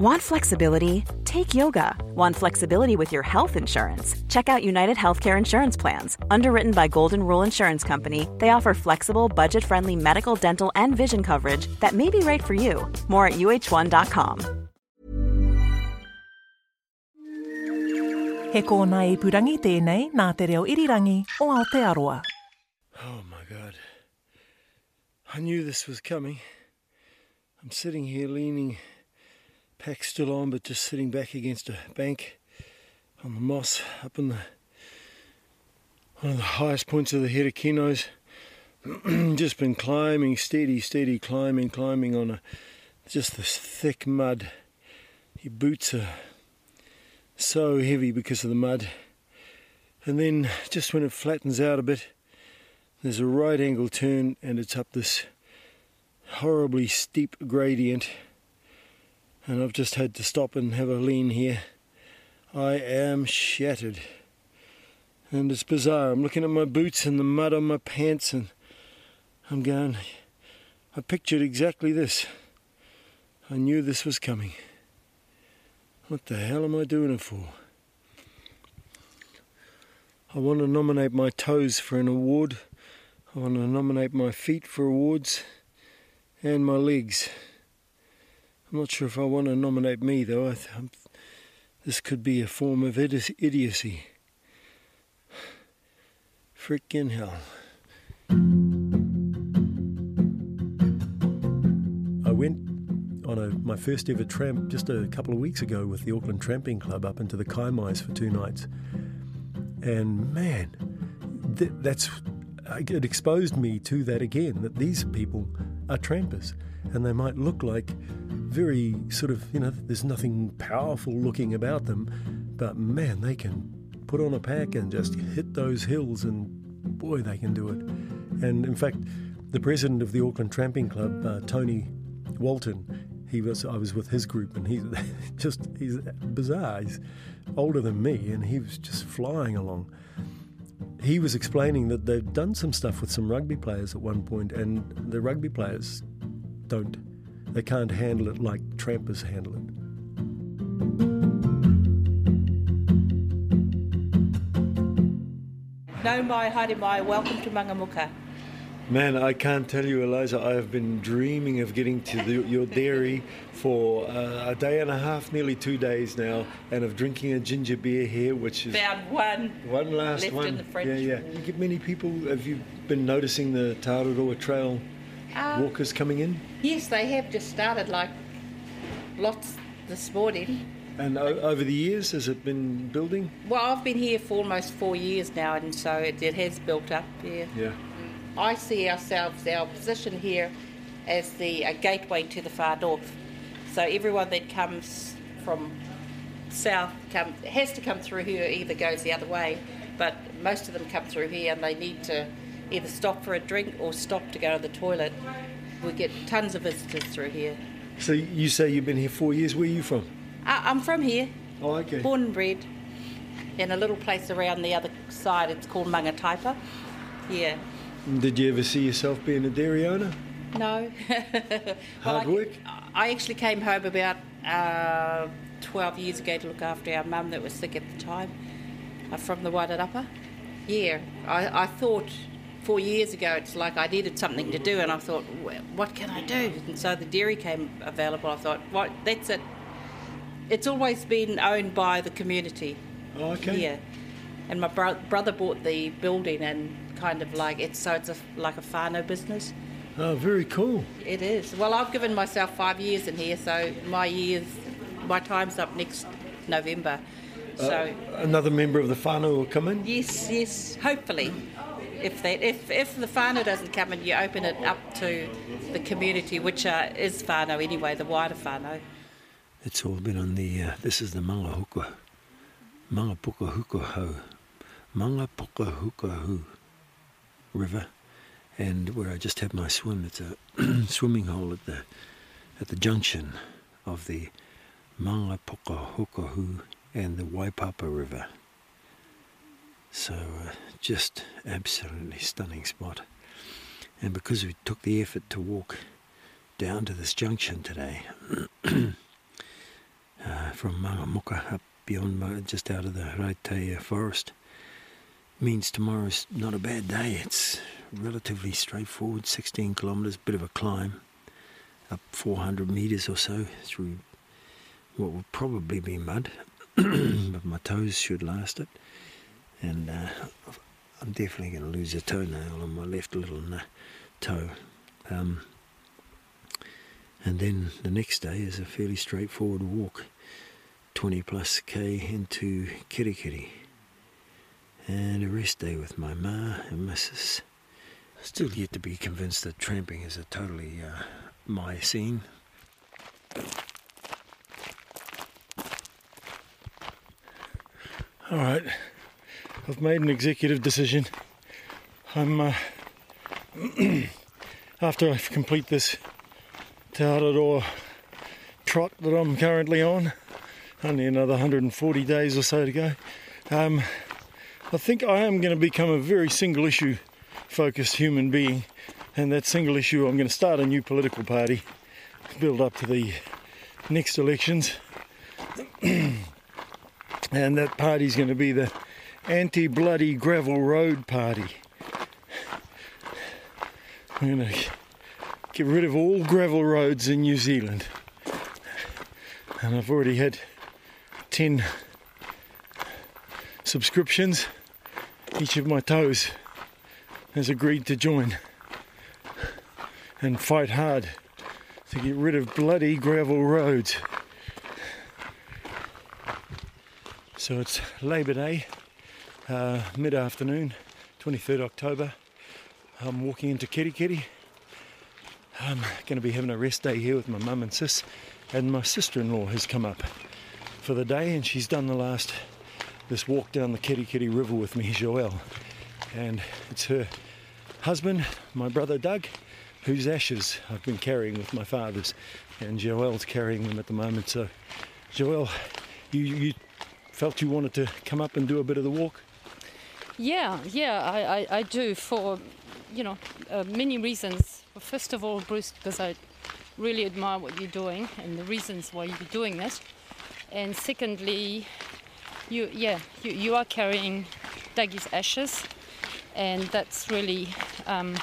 Want flexibility? Take yoga. Want flexibility with your health insurance? Check out United Healthcare Insurance Plans. Underwritten by Golden Rule Insurance Company, they offer flexible, budget friendly medical, dental, and vision coverage that may be right for you. More at uh1.com. He kōna i purangi tēnei nā te reo irirangi o Aotearoa. Oh my god. I knew this was coming. I'm sitting here leaning pack still on, but just sitting back against a bank on the moss up in the one of the highest points of the Herekinos. just been climbing, steady, steady, climbing, climbing on a just this thick mud. Your boots are so heavy because of the mud. And then just when it flattens out a bit, there's a right angle turn and it's up this horribly steep gradient and I've just had to stop and have a lean here. I am shattered. And it's bizarre. I'm looking at my boots and the mud on my pants, and I'm going, I pictured exactly this. I knew this was coming. What the hell am I doing it for? I want to nominate my toes for an award. I want to nominate my feet for awards and my legs. I'm not sure if I want to nominate me though. I th- this could be a form of idi- idiocy. Freaking hell. I went on a, my first ever tramp just a couple of weeks ago with the Auckland Tramping Club up into the Kaimais for two nights. And man, th- that's uh, it exposed me to that again that these people are trampers and they might look like very sort of, you know, there's nothing powerful looking about them, but man, they can put on a pack and just hit those hills, and boy, they can do it. And in fact, the president of the Auckland Tramping Club, uh, Tony Walton, he was I was with his group, and he's just he's bizarre. He's older than me, and he was just flying along. He was explaining that they've done some stuff with some rugby players at one point, and the rugby players don't they can't handle it like trampers handle it. Nau mai, haere mai, welcome to Mangamuka. Man, I can't tell you, Eliza, I have been dreaming of getting to the, your dairy for uh, a day and a half, nearly two days now, and of drinking a ginger beer here, which is. Found one. One last left one. in the fridge. Yeah, yeah. You get many people, have you been noticing the Te Araroa Trail Um, walkers coming in? Yes, they have just started like lots this morning. And o- over the years, has it been building? Well, I've been here for almost four years now, and so it, it has built up. Yeah. Yeah. I see ourselves, our position here, as the a gateway to the far north. So everyone that comes from south come, has to come through here, either goes the other way, but most of them come through here and they need to either stop for a drink or stop to go to the toilet. We get tons of visitors through here. So you say you've been here four years. Where are you from? I, I'm from here, Oh, okay. born and bred, in a little place around the other side. It's called Mangataipa. Yeah. Did you ever see yourself being a dairy owner? No. Hard I, work? I actually came home about uh, 12 years ago to look after our mum that was sick at the time uh, from the Wairarapa. Yeah, I, I thought four years ago it's like I needed something to do, and I thought, "Wh- what can I do? And so the dairy came available. I thought, what? That's it. It's always been owned by the community. Oh, okay. Yeah, and my bro- brother bought the building and kind of like it's so it's a, like a whānau business. Oh, very cool. It is. Well, I've given myself five years in here, so my years, my time's up next November. So Another member of the whānau will come in? yes, yes, hopefully, if that, if if the whānau doesn't come in, you open it up to the community, which uh, is whānau anyway, the wider whānau. It's all been on the, uh, this is the Mangahuka, Hukahau, Mangapuka Hukahau River, and where I just had my swim. It's a swimming hole at the, at the junction of the Mangapuka Hukahu and the Waipapa River. So, uh, just absolutely stunning spot. And because we took the effort to walk down to this junction today, uh, from Mangamuka up beyond, just out of the Raetea forest. Means tomorrow's not a bad day. It's relatively straightforward, 16 kilometres, bit of a climb, up 400 metres or so through what will probably be mud, but my toes should last it. And uh, I'm definitely going to lose a toenail on my left little toe. Um, and then the next day is a fairly straightforward walk, 20 plus k into Kerikeri. And a rest day with my ma and missus. Still yet to be convinced that tramping is a totally uh, my scene. All right, I've made an executive decision. I'm uh, after I complete this Te trot that I'm currently on, only another 140 days or so to go. Um, I think I am going to become a very single issue focused human being, and that single issue I'm going to start a new political party, build up to the next elections. and that party's going to be the anti bloody gravel road party. I'm going to get rid of all gravel roads in New Zealand. And I've already had 10 subscriptions. Each of my toes has agreed to join and fight hard to get rid of bloody gravel roads. So it's Labour Day, uh, mid afternoon, 23rd October. I'm walking into Kerikeri. I'm going to be having a rest day here with my mum and sis, and my sister in law has come up for the day, and she's done the last this walk down the Kerikeri River with me, Joelle. And it's her husband, my brother Doug, whose ashes I've been carrying with my father's, and Joelle's carrying them at the moment. So, Joelle, you, you felt you wanted to come up and do a bit of the walk? Yeah, yeah, I, I, I do for, you know, uh, many reasons. First of all, Bruce, because I really admire what you're doing and the reasons why you're doing it. And secondly, you, yeah, you, you are carrying Dougie's ashes, and that's really um,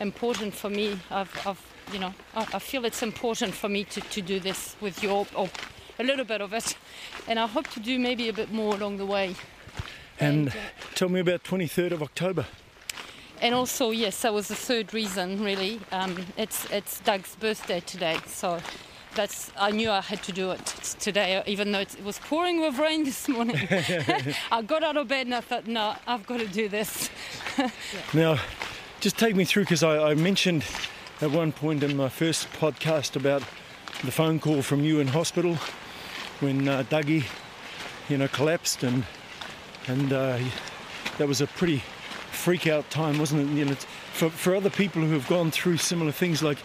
important for me. I've, I've you know, I, I, feel it's important for me to, to do this with you, or a little bit of it, and I hope to do maybe a bit more along the way. And, and uh, tell me about 23rd of October. And also, yes, that was the third reason. Really, um, it's it's Doug's birthday today, so that's I knew I had to do it today, even though it was pouring with rain this morning. I got out of bed and I thought, no, I've got to do this. now, just take me through because I, I, mentioned at one point in my first podcast about the phone call from you in hospital when uh, Dougie, you know, collapsed, and and uh, that was a pretty freak out time, wasn't it? You know, for for other people who have gone through similar things, like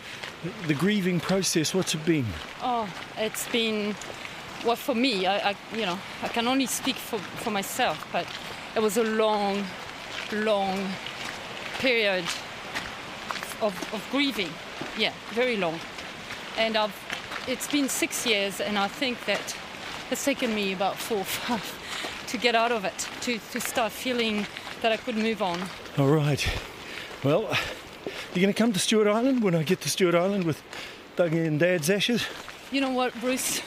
the grieving process, what's it been? Oh, it's been well for me. I, I you know, I can only speak for for myself, but it was a long, long period of, of grieving. Yeah, very long, and I've it's been six years, and I think that it's taken me about four or five to get out of it, to, to start feeling that I could move on. All right. Well, you're going to come to Stewart Island when I get to Stewart Island with Dougie and Dad's ashes? You know what, Bruce?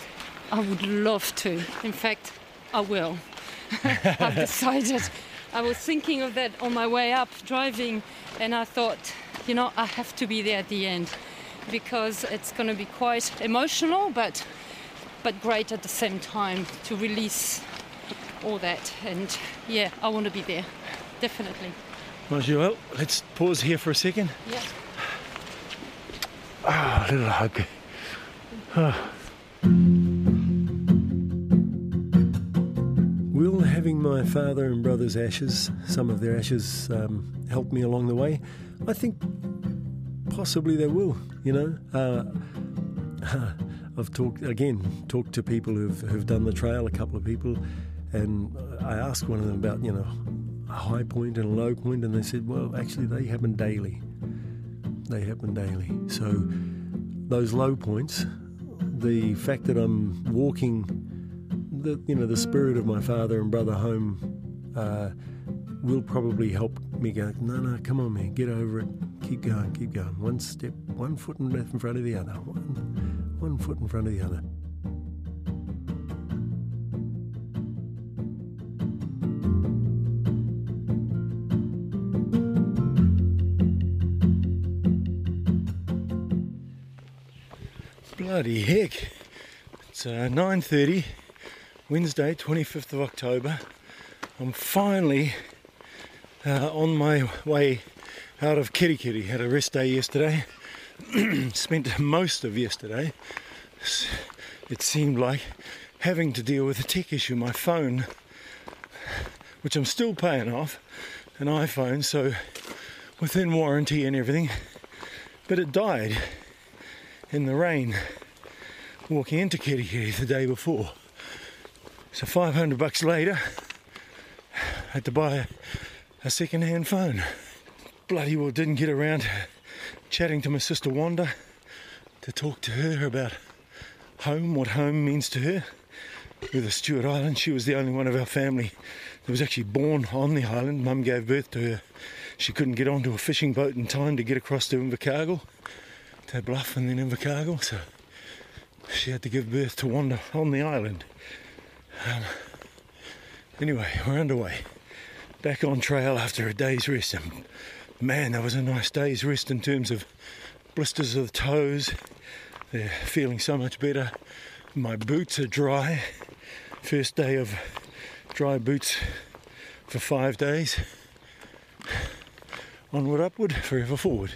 I would love to. In fact, I will. I've decided. I was thinking of that on my way up driving, and I thought, you know, I have to be there at the end because it's going to be quite emotional, but but great at the same time to release all that. And yeah, I want to be there, definitely. Well, let's pause here for a second. Yeah. Ah, a little hug. Ah. Will having my father and brother's ashes, some of their ashes, um, help me along the way? I think possibly they will, you know. Uh, I've talked again, talked to people who've who've done the trail, a couple of people, and I asked one of them about you know a high point and a low point, and they said, well, actually they happen daily. They happen daily. So those low points, the fact that I'm walking, the you know the spirit of my father and brother home, uh, will probably help me go. No, no, come on, man, get over it. Keep going, keep going. One step, one foot in front of the other. One, one foot in front of the other. Bloody heck. It's uh, 9.30, Wednesday, 25th of October. I'm finally uh, on my way out of Kerikeri. Had a rest day yesterday. Spent most of yesterday, it seemed like, having to deal with a tech issue. My phone, which I'm still paying off, an iPhone, so within warranty and everything, but it died in the rain walking into Kerikeri the day before. So 500 bucks later, I had to buy a, a second-hand phone. Bloody well didn't get around chatting to my sister Wanda to talk to her about home, what home means to her. With the Stewart Island, she was the only one of our family that was actually born on the island. Mum gave birth to her. She couldn't get onto a fishing boat in time to get across to Invercargill, to Bluff and then Invercargill, so she had to give birth to Wanda on the island. Um, anyway, we're underway. Back on trail after a day's rest. And man, that was a nice day's rest in terms of blisters of the toes. They're feeling so much better. My boots are dry. First day of dry boots for five days. Onward, upward, forever forward.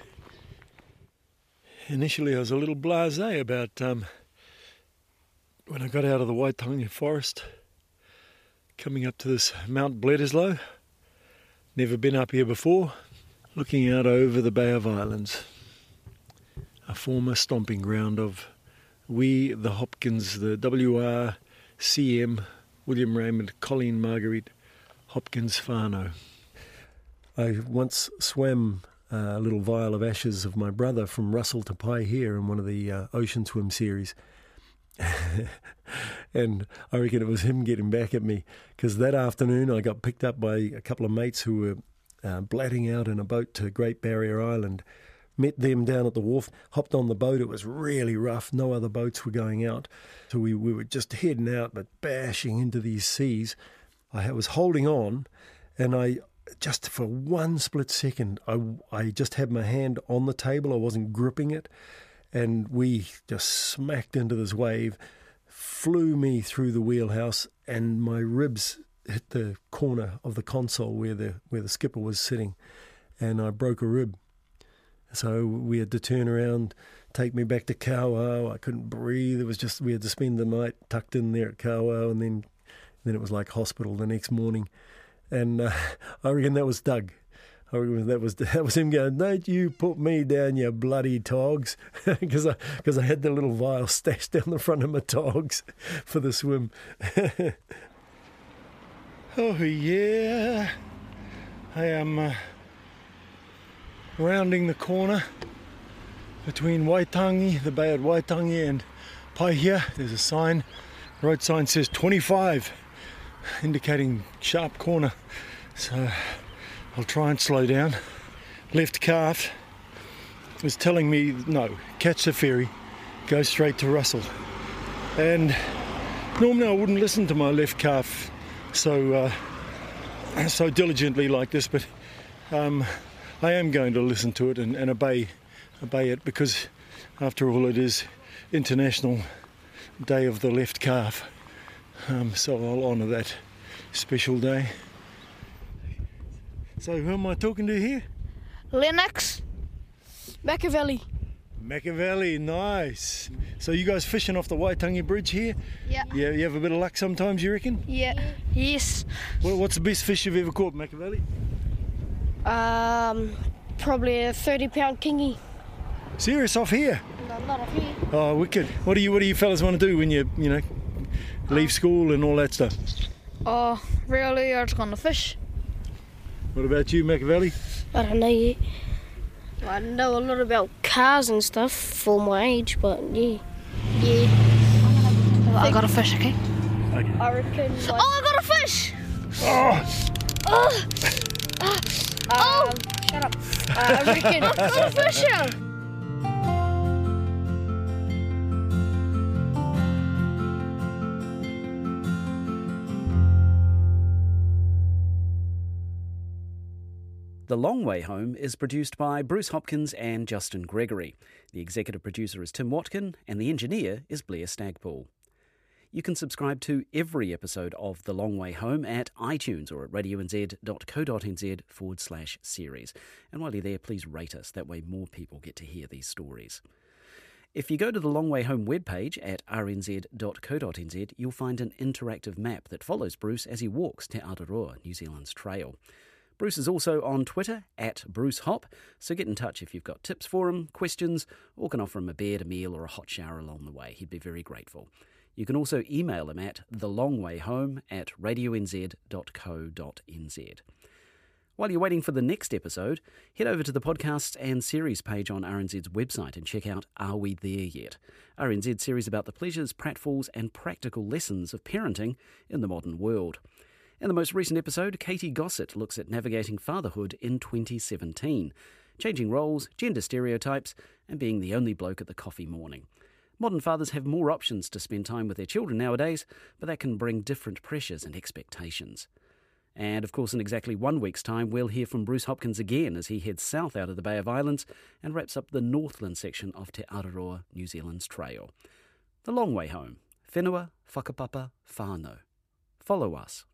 Initially, I was a little blasé about um, when I got out of the Waitangi forest, coming up to this Mount Bledisloe. Never been up here before. Looking out over the Bay of Islands, a former stomping ground of we, the Hopkins, the WRCM, William Raymond, Colleen Marguerite Hopkins Fano. I once swam a little vial of ashes of my brother from Russell to Paihia in one of the uh, Ocean Swim series. and I reckon it was him getting back at me because that afternoon I got picked up by a couple of mates who were uh, blatting out in a boat to Great Barrier Island. Met them down at the wharf, hopped on the boat. It was really rough. No other boats were going out. So we, we were just heading out, but bashing into these seas. I was holding on, and I just for one split second, I, I just had my hand on the table. I wasn't gripping it. And we just smacked into this wave, flew me through the wheelhouse, and my ribs hit the corner of the console where the where the skipper was sitting, and I broke a rib. So we had to turn around, take me back to Kawau. I couldn't breathe. It was just we had to spend the night tucked in there at Kawau, and then then it was like hospital the next morning. And uh, I reckon that was Doug. That was that was him going. Don't you put me down, you bloody togs, because I because I had the little vial stashed down the front of my togs for the swim. Oh yeah, I am uh, rounding the corner between Waitangi, the Bay of Waitangi, and Paihia. There's a sign, road sign says 25, indicating sharp corner. So I'll try and slow down. Left calf was telling me no, catch the ferry, go straight to Russell. And normally I wouldn't listen to my left calf so uh, so diligently like this, but um, I am going to listen to it and, and, obey obey it because, after all, it is International Day of the Left Calf. Um, so I'll honour that special day. So who am I talking to here? Lennox Machiavelli. Machiavelli, nice. So you guys fishing off the Waitangi Bridge here? Yeah. Yeah, you have a bit of luck sometimes, you reckon? Yeah. Yes. Well, what's the best fish you've ever caught, Machiavelli? Um, probably a thirty-pound kingy. Serious off here? No, not off here. Oh, wicked. What do you What do you fellas want to do when you you know leave school and all that stuff? Oh, really? I just gonna fish. What about you, Machiavelli? I don't know yet. I know a lot about cars and stuff for my age, but yeah. Yeah. I got a fish, okay? Okay. I reckon. Oh, I got a fish! Oh! Oh! shut up. Uh, I reckon. I got a fish here! The Long Way Home is produced by Bruce Hopkins and Justin Gregory. The executive producer is Tim Watkin, and the engineer is Blair Stagpool. You can subscribe to every episode of The Long Way Home at iTunes or at radionz.co.nz forward slash series. And while you're there, please rate us. That way, more people get to hear these stories. If you go to the Long Way Home webpage at rnz.co.nz, you'll find an interactive map that follows Bruce as he walks Te Araroa, New Zealand's trail. Bruce is also on Twitter at Bruce Hop, so get in touch if you've got tips for him, questions, or can offer him a bed, a meal, or a hot shower along the way. He'd be very grateful. You can also email him at thelongwayhome at radionz.co.nz. While you're waiting for the next episode, head over to the podcasts and series page on RNZ's website and check out Are We There Yet? RNZ series about the pleasures, pratfalls, and practical lessons of parenting in the modern world. In the most recent episode, Katie Gossett looks at navigating fatherhood in 2017, changing roles, gender stereotypes, and being the only bloke at the coffee morning. Modern fathers have more options to spend time with their children nowadays, but that can bring different pressures and expectations. And of course, in exactly one week's time, we'll hear from Bruce Hopkins again as he heads south out of the Bay of Islands and wraps up the Northland section of Te Araroa, New Zealand's trail. The long way home. Whenua, whakapapa, whānau. Follow us